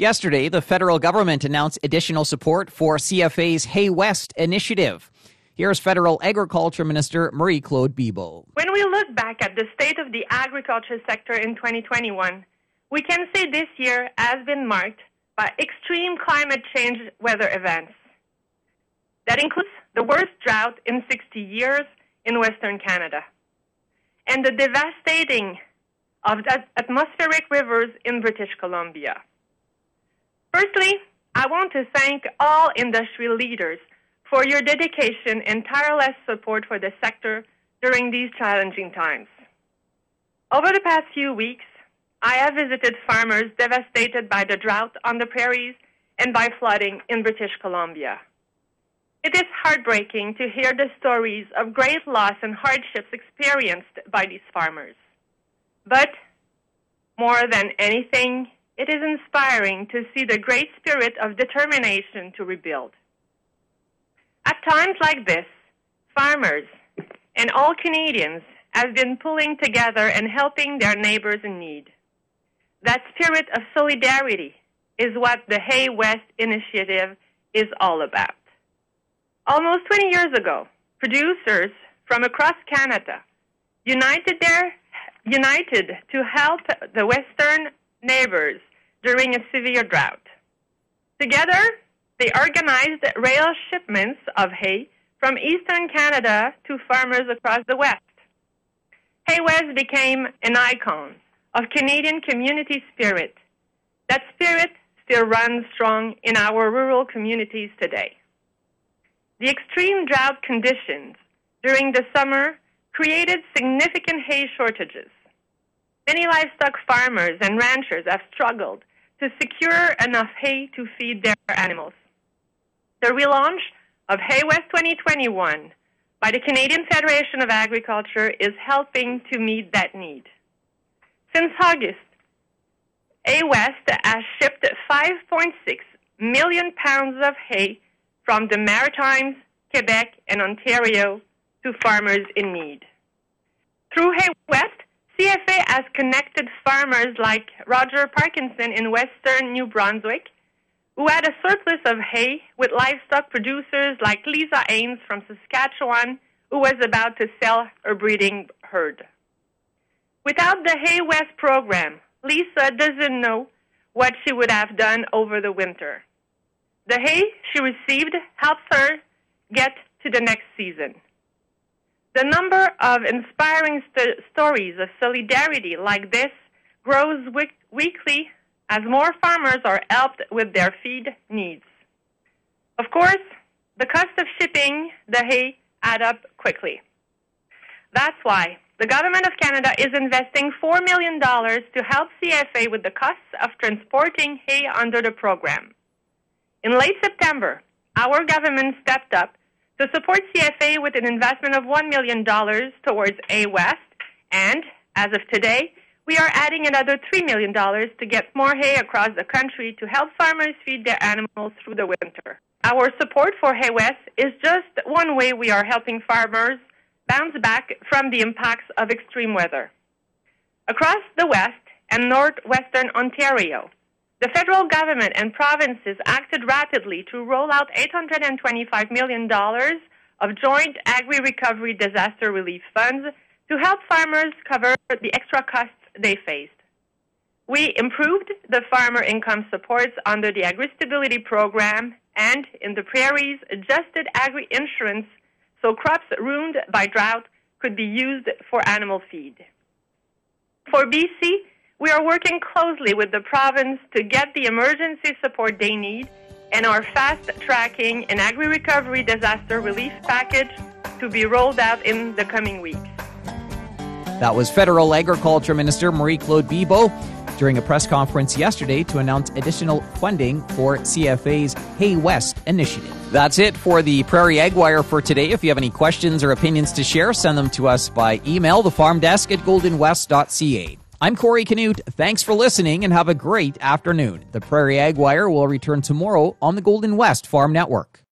Yesterday, the federal government announced additional support for CFA's Hay West initiative. Here's Federal Agriculture Minister Marie Claude Bibeau. When we look back at the state of the agriculture sector in 2021, we can say this year has been marked by extreme climate change weather events. That includes the worst drought in 60 years in Western Canada and the devastating of atmospheric rivers in British Columbia. Firstly, I want to thank all industry leaders for your dedication and tireless support for the sector during these challenging times. Over the past few weeks, I have visited farmers devastated by the drought on the prairies and by flooding in British Columbia. It is heartbreaking to hear the stories of great loss and hardships experienced by these farmers. But more than anything, it is inspiring to see the great spirit of determination to rebuild. At times like this, farmers and all Canadians have been pulling together and helping their neighbors in need. That spirit of solidarity is what the Hay West initiative is all about. Almost 20 years ago, producers from across Canada united their united to help the western neighbors during a severe drought. Together, they organized rail shipments of hay from eastern Canada to farmers across the West. Hay West became an icon of Canadian community spirit. That spirit still runs strong in our rural communities today. The extreme drought conditions during the summer created significant hay shortages. Many livestock farmers and ranchers have struggled to secure enough hay to feed their animals. The relaunch of Hay West 2021 by the Canadian Federation of Agriculture is helping to meet that need. Since August, Hay West has shipped 5.6 million pounds of hay from the Maritimes, Quebec, and Ontario to farmers in need. Through Hay has connected farmers like Roger Parkinson in western New Brunswick, who had a surplus of hay, with livestock producers like Lisa Ames from Saskatchewan, who was about to sell her breeding herd. Without the Hay West program, Lisa doesn't know what she would have done over the winter. The hay she received helps her get to the next season. The number of inspiring st- stories of solidarity like this grows week- weekly as more farmers are helped with their feed needs. Of course, the cost of shipping the hay add up quickly. That's why the Government of Canada is investing $4 million to help CFA with the costs of transporting hay under the program. In late September, our government stepped up to support CFA with an investment of $1 million towards Hay West, and as of today, we are adding another $3 million to get more hay across the country to help farmers feed their animals through the winter. Our support for Hay West is just one way we are helping farmers bounce back from the impacts of extreme weather. Across the West and northwestern Ontario, the federal government and provinces acted rapidly to roll out $825 million of joint agri recovery disaster relief funds to help farmers cover the extra costs they faced. We improved the farmer income supports under the Agri Stability Program and in the prairies adjusted agri insurance so crops ruined by drought could be used for animal feed. For BC, we are working closely with the province to get the emergency support they need and are fast tracking an agri recovery disaster relief package to be rolled out in the coming weeks. That was Federal Agriculture Minister Marie Claude Bibeau during a press conference yesterday to announce additional funding for CFA's Hay West initiative. That's it for the Prairie Ag Wire for today. If you have any questions or opinions to share, send them to us by email, the farm desk at goldenwest.ca. I'm Corey Canute. Thanks for listening and have a great afternoon. The Prairie Ag Wire will return tomorrow on the Golden West Farm Network.